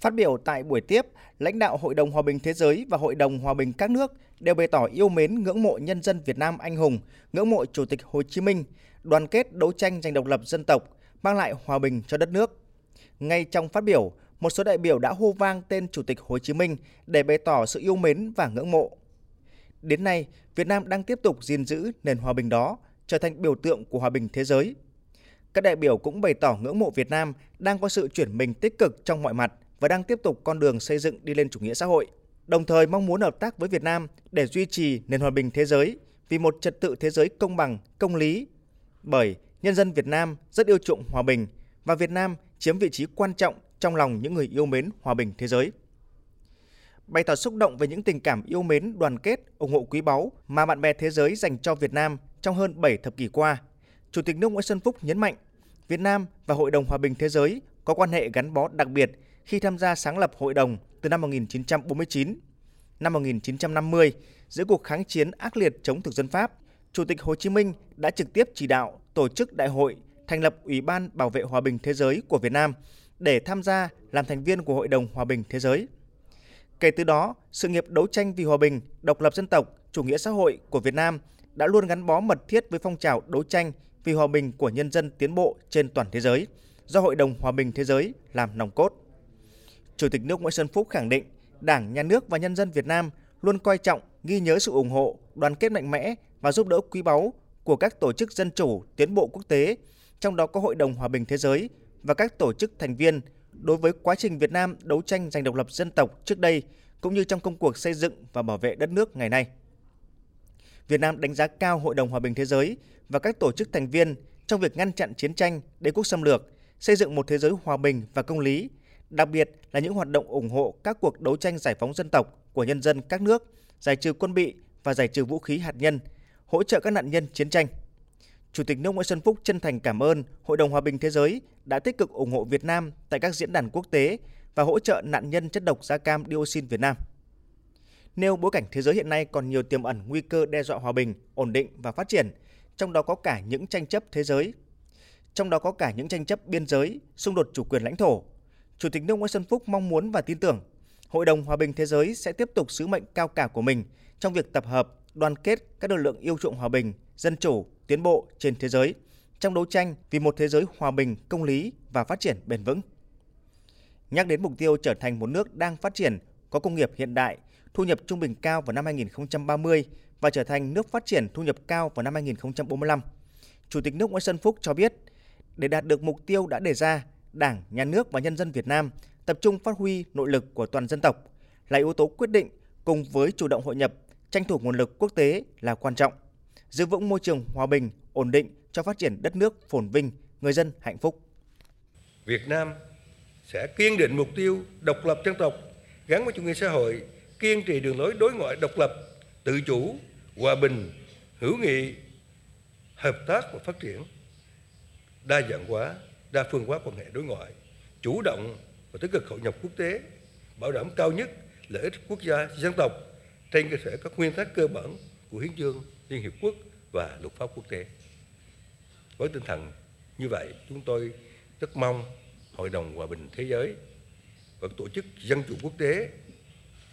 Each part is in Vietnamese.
Phát biểu tại buổi tiếp, lãnh đạo Hội đồng Hòa bình Thế giới và Hội đồng Hòa bình các nước đều bày tỏ yêu mến ngưỡng mộ nhân dân Việt Nam anh hùng, ngưỡng mộ Chủ tịch Hồ Chí Minh, đoàn kết đấu tranh giành độc lập dân tộc, mang lại hòa bình cho đất nước. Ngay trong phát biểu, một số đại biểu đã hô vang tên Chủ tịch Hồ Chí Minh để bày tỏ sự yêu mến và ngưỡng mộ. Đến nay, Việt Nam đang tiếp tục gìn giữ nền hòa bình đó, trở thành biểu tượng của hòa bình thế giới. Các đại biểu cũng bày tỏ ngưỡng mộ Việt Nam đang có sự chuyển mình tích cực trong mọi mặt và đang tiếp tục con đường xây dựng đi lên chủ nghĩa xã hội. Đồng thời mong muốn hợp tác với Việt Nam để duy trì nền hòa bình thế giới vì một trật tự thế giới công bằng, công lý. Bởi nhân dân Việt Nam rất yêu chuộng hòa bình và Việt Nam chiếm vị trí quan trọng trong lòng những người yêu mến hòa bình thế giới. Bày tỏ xúc động về những tình cảm yêu mến, đoàn kết, ủng hộ quý báu mà bạn bè thế giới dành cho Việt Nam trong hơn 7 thập kỷ qua, Chủ tịch nước Nguyễn Xuân Phúc nhấn mạnh Việt Nam và Hội đồng Hòa bình Thế giới có quan hệ gắn bó đặc biệt khi tham gia sáng lập hội đồng từ năm 1949. Năm 1950, giữa cuộc kháng chiến ác liệt chống thực dân Pháp, Chủ tịch Hồ Chí Minh đã trực tiếp chỉ đạo tổ chức đại hội thành lập Ủy ban Bảo vệ Hòa bình Thế giới của Việt Nam để tham gia làm thành viên của Hội đồng Hòa bình Thế giới. Kể từ đó, sự nghiệp đấu tranh vì hòa bình, độc lập dân tộc, chủ nghĩa xã hội của Việt Nam đã luôn gắn bó mật thiết với phong trào đấu tranh vì hòa bình của nhân dân tiến bộ trên toàn thế giới do Hội đồng Hòa bình Thế giới làm nòng cốt. Chủ tịch nước Nguyễn Xuân Phúc khẳng định Đảng, Nhà nước và nhân dân Việt Nam luôn coi trọng, ghi nhớ sự ủng hộ, đoàn kết mạnh mẽ và giúp đỡ quý báu của các tổ chức dân chủ, tiến bộ quốc tế, trong đó có Hội đồng Hòa bình Thế giới và các tổ chức thành viên đối với quá trình Việt Nam đấu tranh giành độc lập dân tộc trước đây cũng như trong công cuộc xây dựng và bảo vệ đất nước ngày nay. Việt Nam đánh giá cao Hội đồng Hòa bình Thế giới và các tổ chức thành viên trong việc ngăn chặn chiến tranh, đế quốc xâm lược, xây dựng một thế giới hòa bình và công lý, đặc biệt là những hoạt động ủng hộ các cuộc đấu tranh giải phóng dân tộc của nhân dân các nước, giải trừ quân bị và giải trừ vũ khí hạt nhân, hỗ trợ các nạn nhân chiến tranh. Chủ tịch nước Nguyễn Xuân Phúc chân thành cảm ơn Hội đồng Hòa bình Thế giới đã tích cực ủng hộ Việt Nam tại các diễn đàn quốc tế và hỗ trợ nạn nhân chất độc da cam dioxin Việt Nam. Nêu bối cảnh thế giới hiện nay còn nhiều tiềm ẩn nguy cơ đe dọa hòa bình, ổn định và phát triển, trong đó có cả những tranh chấp thế giới. Trong đó có cả những tranh chấp biên giới, xung đột chủ quyền lãnh thổ. Chủ tịch nước Nguyễn Xuân Phúc mong muốn và tin tưởng Hội đồng Hòa bình Thế giới sẽ tiếp tục sứ mệnh cao cả của mình trong việc tập hợp, đoàn kết các lực lượng yêu chuộng hòa bình, dân chủ, tiến bộ trên thế giới trong đấu tranh vì một thế giới hòa bình, công lý và phát triển bền vững. Nhắc đến mục tiêu trở thành một nước đang phát triển, có công nghiệp hiện đại, thu nhập trung bình cao vào năm 2030 và trở thành nước phát triển thu nhập cao vào năm 2045. Chủ tịch nước Nguyễn Xuân Phúc cho biết, để đạt được mục tiêu đã đề ra, Đảng, Nhà nước và nhân dân Việt Nam tập trung phát huy nội lực của toàn dân tộc là yếu tố quyết định cùng với chủ động hội nhập, tranh thủ nguồn lực quốc tế là quan trọng. Giữ vững môi trường hòa bình, ổn định cho phát triển đất nước phồn vinh, người dân hạnh phúc. Việt Nam sẽ kiên định mục tiêu độc lập dân tộc gắn với chủ nghĩa xã hội, kiên trì đường lối đối ngoại độc lập, tự chủ, hòa bình, hữu nghị, hợp tác và phát triển, đa dạng hóa, đa phương hóa quan hệ đối ngoại, chủ động và tích cực hội nhập quốc tế, bảo đảm cao nhất lợi ích quốc gia dân tộc trên cơ sở các nguyên tắc cơ bản của hiến chương Liên Hiệp Quốc và luật pháp quốc tế. Với tinh thần như vậy, chúng tôi rất mong Hội đồng Hòa bình Thế giới và tổ chức dân chủ quốc tế,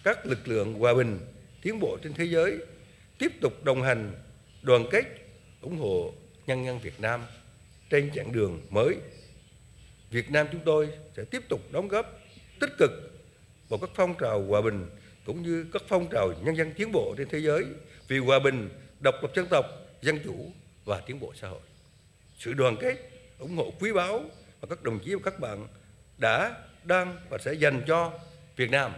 các lực lượng hòa bình tiến bộ trên thế giới tiếp tục đồng hành, đoàn kết, ủng hộ nhân dân Việt Nam trên chặng đường mới. Việt Nam chúng tôi sẽ tiếp tục đóng góp tích cực vào các phong trào hòa bình cũng như các phong trào nhân dân tiến bộ trên thế giới vì hòa bình, độc lập dân tộc, dân chủ và tiến bộ xã hội. Sự đoàn kết, ủng hộ quý báu và các đồng chí và các bạn đã, đang và sẽ dành cho Việt Nam